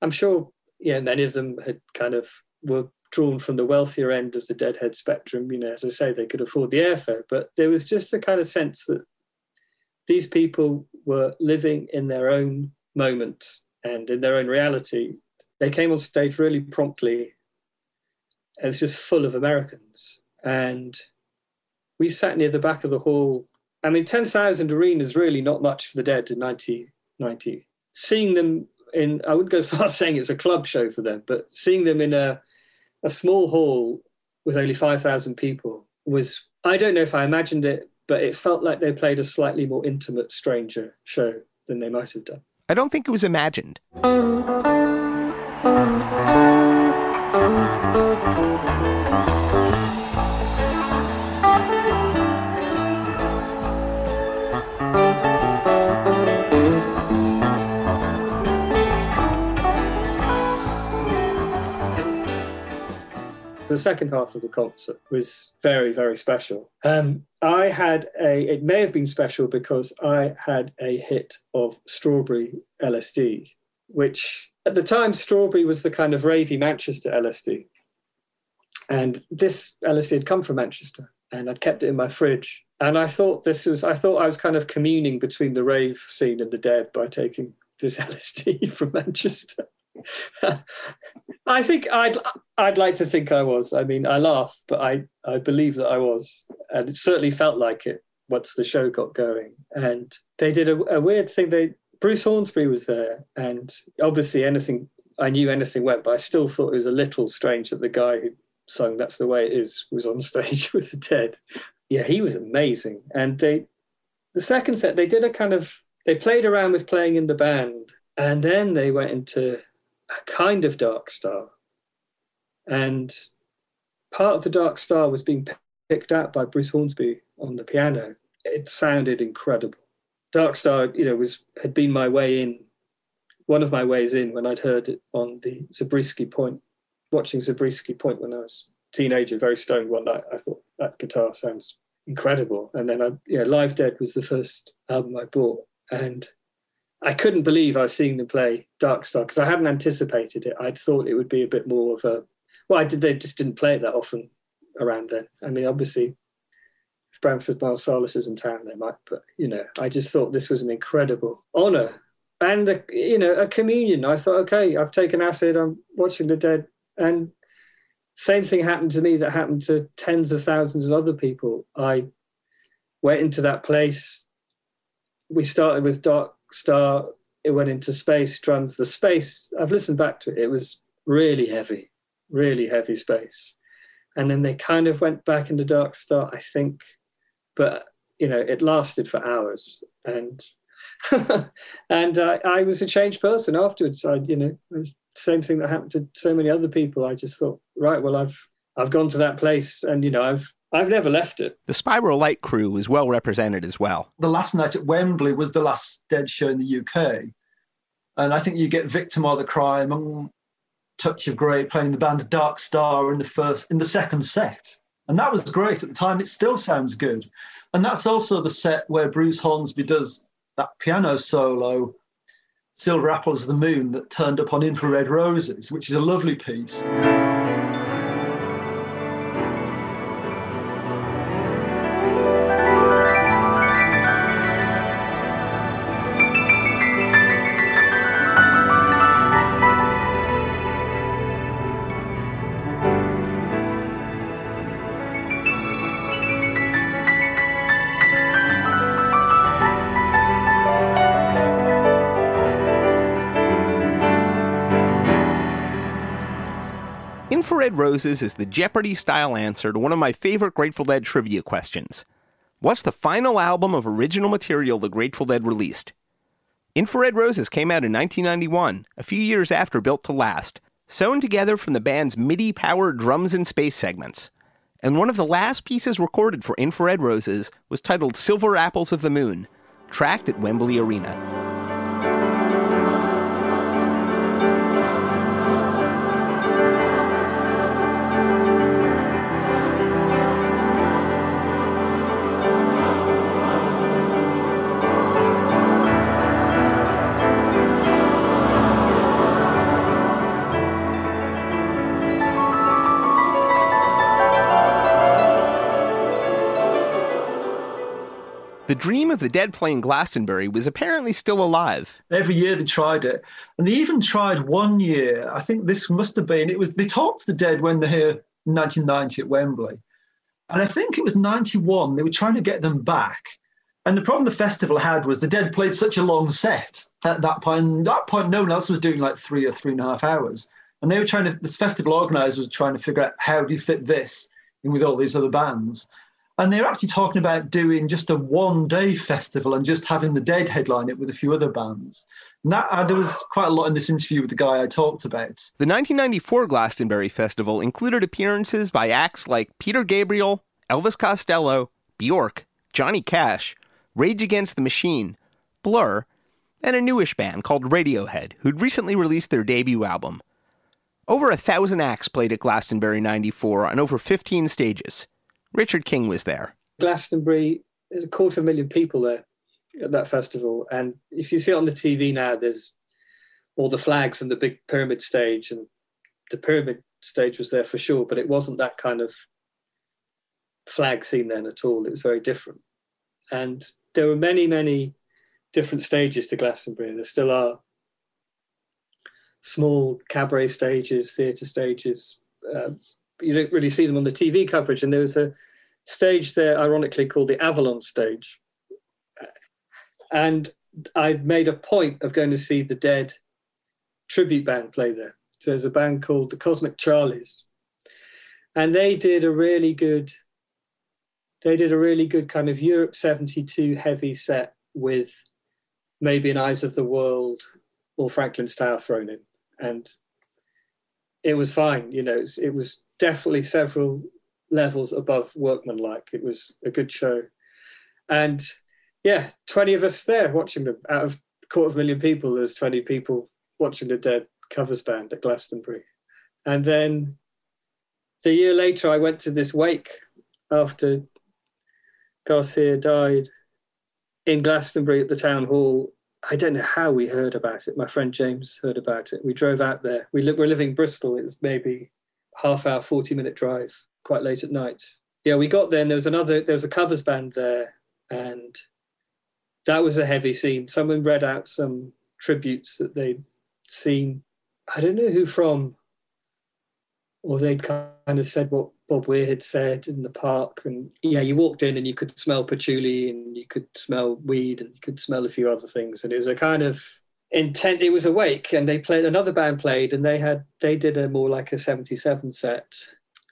I'm sure, yeah, many of them had kind of were drawn from the wealthier end of the deadhead spectrum. You know, as I say, they could afford the airfare, but there was just a kind of sense that these people were living in their own moment and in their own reality. They came on stage really promptly. and It's just full of Americans and we sat near the back of the hall. I mean, 10,000 arena is really not much for the dead in 1990. Seeing them in, I wouldn't go as far as saying it was a club show for them, but seeing them in a, a small hall with only 5,000 people was, I don't know if I imagined it, but it felt like they played a slightly more intimate, stranger show than they might have done. I don't think it was imagined. The second half of the concert was very very special. Um, i had a it may have been special because i had a hit of strawberry lsd which at the time strawberry was the kind of ravey manchester lsd and this lsd had come from manchester and i'd kept it in my fridge. And i thought this was i thought i was kind of communing between the rave scene and the dead by taking this lsd from manchester I think I'd I'd like to think I was. I mean, I laugh, but I I believe that I was, and it certainly felt like it once the show got going. And they did a, a weird thing. They Bruce Hornsby was there, and obviously anything I knew anything went, but I still thought it was a little strange that the guy who sung "That's the Way It Is" was on stage with the Dead. Yeah, he was amazing. And they, the second set, they did a kind of they played around with playing in the band, and then they went into a kind of dark star. And part of the dark star was being picked out by Bruce Hornsby on the piano. It sounded incredible. Dark Star, you know, was had been my way in, one of my ways in when I'd heard it on the Zabriskie Point, watching Zabriskie Point when I was teenager, very stoned one night. I thought that guitar sounds incredible. And then I, yeah, Live Dead was the first album I bought. And I couldn't believe I was seeing them play Dark Star because I hadn't anticipated it. I'd thought it would be a bit more of a well, I did. They just didn't play it that often around then. I mean, obviously, if Branford Marsalis is in town, they might. But you know, I just thought this was an incredible honour and a, you know a communion. I thought, okay, I've taken acid. I'm watching the dead, and same thing happened to me that happened to tens of thousands of other people. I went into that place. We started with Dark Star. It went into space drums. The space, I've listened back to it, it was really heavy, really heavy space. And then they kind of went back into Dark Star, I think. But, you know, it lasted for hours. And and I, I was a changed person afterwards. I, you know, same thing that happened to so many other people. I just thought, right, well, I've I've gone to that place, and you know, I've I've never left it. The Spiral Light crew was well represented as well. The last night at Wembley was the last Dead show in the UK, and I think you get Victim of the Crime and Touch of Grey playing the band Dark Star in the first in the second set, and that was great at the time. It still sounds good, and that's also the set where Bruce Hornsby does that piano solo silver apples of the moon that turned up on infrared roses which is a lovely piece Infrared Roses is the Jeopardy style answer to one of my favorite Grateful Dead trivia questions. What's the final album of original material the Grateful Dead released? Infrared Roses came out in 1991, a few years after Built to Last, sewn together from the band's MIDI powered drums and space segments. And one of the last pieces recorded for Infrared Roses was titled Silver Apples of the Moon, tracked at Wembley Arena. The dream of the dead playing Glastonbury was apparently still alive. every year they tried it. And they even tried one year i think this must have been it was they talked to the dead when they're here in 1990 at wembley. And i think it was 91 they were trying to get them back. And the problem the festival had was the dead played such a long set at that point at that point no one else was doing like three or three and a half hours. And they were trying to this festival organizer was trying to figure out how do you fit this in with all these other bands and they're actually talking about doing just a one day festival and just having the dead headline it with a few other bands and that uh, there was quite a lot in this interview with the guy i talked about The 1994 Glastonbury Festival included appearances by acts like Peter Gabriel, Elvis Costello, Bjork, Johnny Cash, Rage Against the Machine, Blur, and a newish band called Radiohead, who'd recently released their debut album. Over a thousand acts played at Glastonbury 94 on over 15 stages. Richard King was there. Glastonbury, there's a quarter of a million people there at that festival. And if you see it on the TV now, there's all the flags and the big pyramid stage. And the pyramid stage was there for sure, but it wasn't that kind of flag scene then at all. It was very different. And there were many, many different stages to Glastonbury. And there still are small cabaret stages, theatre stages. Uh, you don't really see them on the TV coverage. And there was a stage there, ironically called the Avalon stage. And I made a point of going to see the Dead tribute band play there. So there's a band called the Cosmic Charlies, and they did a really good. They did a really good kind of Europe '72 heavy set with maybe an Eyes of the World or Franklin's Tower thrown in, and it was fine. You know, it was, it was definitely several levels above workmanlike. It was a good show, and yeah, 20 of us there watching them out of a quarter of a million people. There's 20 people watching the Dead covers band at Glastonbury. And then the year later, I went to this wake after Garcia died in Glastonbury at the town hall. I don't know how we heard about it. My friend James heard about it. We drove out there. We li- were living in Bristol. It was maybe half hour, 40 minute drive, quite late at night. Yeah, we got there and there was another, there was a covers band there. And that was a heavy scene. Someone read out some tributes that they'd seen. I don't know who from. or they'd kind of said what Bob Weir had said in the park. And yeah, you walked in and you could smell patchouli and you could smell weed and you could smell a few other things. And it was a kind of intent. It was awake, and they played another band played, and they had they did a more like a '77 set,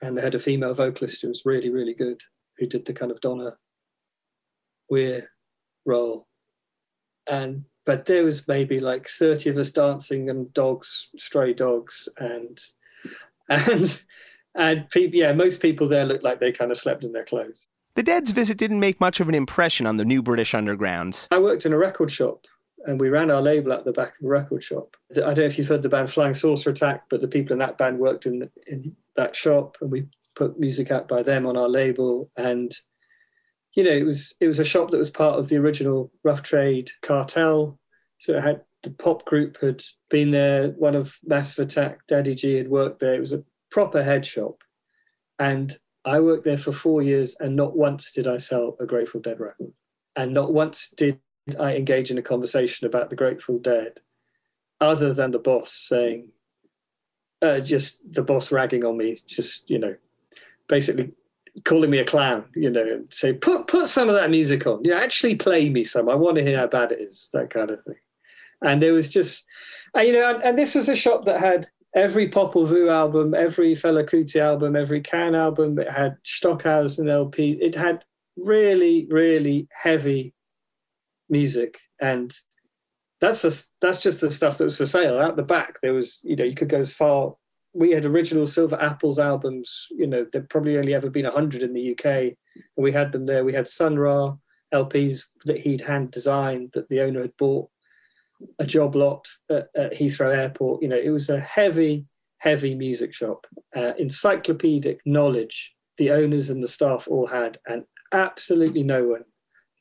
and they had a female vocalist who was really really good, who did the kind of Donna Weir role, and but there was maybe like 30 of us dancing and dogs, stray dogs, and and and people, yeah, most people there looked like they kind of slept in their clothes. The Dead's visit didn't make much of an impression on the new British undergrounds. I worked in a record shop and we ran our label at the back of a record shop. I don't know if you've heard the band Flying Saucer Attack, but the people in that band worked in, in that shop and we put music out by them on our label. And, you know, it was it was a shop that was part of the original Rough Trade cartel. So it had the pop group had been there, one of Massive Attack, Daddy G had worked there. It was a proper head shop. And I worked there for four years and not once did I sell a Grateful Dead record. And not once did I engage in a conversation about the Grateful Dead, other than the boss saying, uh, just the boss ragging on me, just, you know, basically calling me a clown, you know, and say, put, put some of that music on. Yeah, actually play me some. I want to hear how bad it is, that kind of thing. And there was just, you know, and, and this was a shop that had every Popol album, every Fela Kuti album, every Can album. It had Stockhausen LP. It had really, really heavy music, and that's just that's just the stuff that was for sale. Out the back, there was you know you could go as far. We had original Silver Apples albums. You know, there'd probably only ever been hundred in the UK, and we had them there. We had Sun Ra LPs that he'd hand designed that the owner had bought a job lot at, at Heathrow Airport. You know, it was a heavy, heavy music shop. Uh, encyclopedic knowledge the owners and the staff all had, and absolutely no one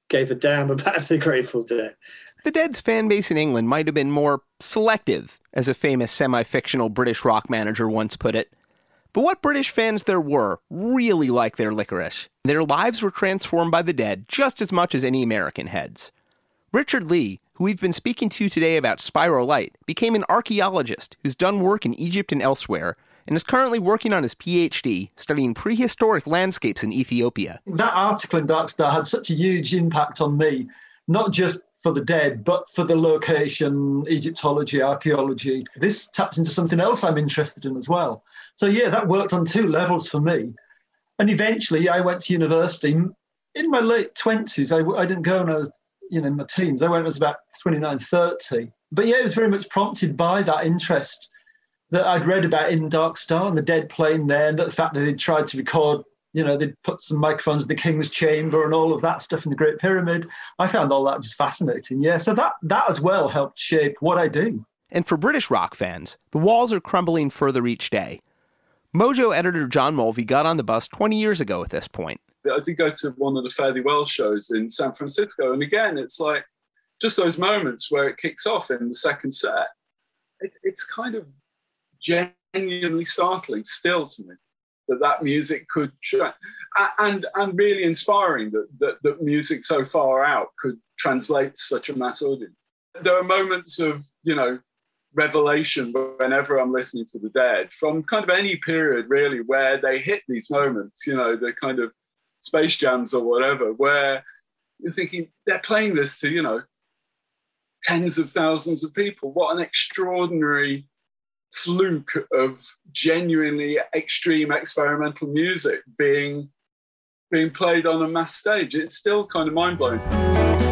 gave a damn about the Grateful Dead. The Dead's fan base in England might have been more selective, as a famous semi fictional British rock manager once put it. But what British fans there were really liked their licorice. Their lives were transformed by the Dead just as much as any American heads. Richard Lee, who we've been speaking to today about Spiral Light, became an archaeologist who's done work in Egypt and elsewhere, and is currently working on his PhD studying prehistoric landscapes in Ethiopia. That article in Dark Star had such a huge impact on me, not just for the dead, but for the location, Egyptology, archaeology. This taps into something else I'm interested in as well. So, yeah, that worked on two levels for me. And eventually, I went to university. In my late 20s, I, I didn't go when I was you know, in my teens. I went when was about 29, 30. But yeah, it was very much prompted by that interest that I'd read about in Dark Star and the dead playing there, and the fact that they'd tried to record, you know, they'd put some microphones in the King's Chamber and all of that stuff in the Great Pyramid. I found all that just fascinating. Yeah, so that that as well helped shape what I do. And for British rock fans, the walls are crumbling further each day. Mojo editor John Mulvey got on the bus 20 years ago at this point. I did go to one of the Fare Thee Well shows in San Francisco, and again, it's like just those moments where it kicks off in the second set. It, it's kind of genuinely startling still to me that that music could tra- and and really inspiring that, that that music so far out could translate to such a mass audience. There are moments of you know revelation whenever I'm listening to the Dead from kind of any period really where they hit these moments. You know, the kind of space jams or whatever, where you're thinking they're playing this to, you know, tens of thousands of people. What an extraordinary fluke of genuinely extreme experimental music being being played on a mass stage. It's still kind of mind blowing.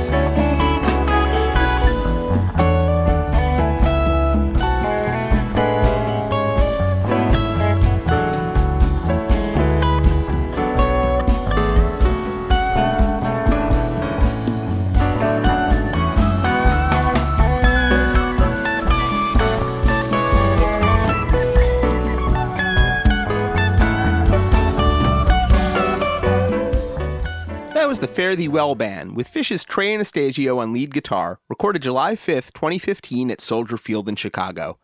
Fare Thee Well Band, with Phish's Trey Anastasio on lead guitar, recorded July 5th, 2015 at Soldier Field in Chicago.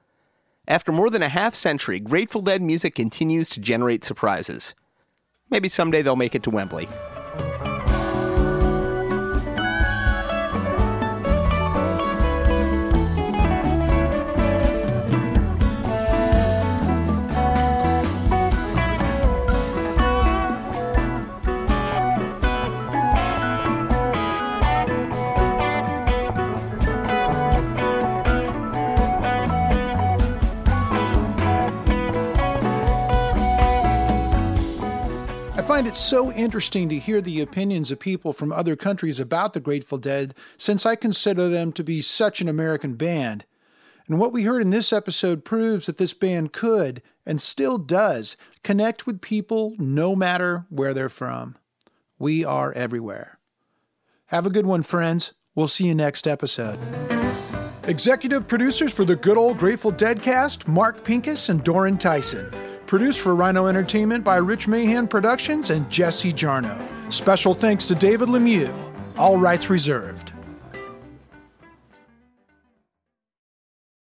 After more than a half century, Grateful Dead music continues to generate surprises. Maybe someday they'll make it to Wembley. Find it so interesting to hear the opinions of people from other countries about the Grateful Dead, since I consider them to be such an American band. And what we heard in this episode proves that this band could, and still does, connect with people no matter where they're from. We are everywhere. Have a good one, friends. We'll see you next episode. Executive producers for the good old Grateful Dead cast Mark Pinkus and Doran Tyson. Produced for Rhino Entertainment by Rich Mahan Productions and Jesse Jarnow. Special thanks to David Lemieux. All rights reserved.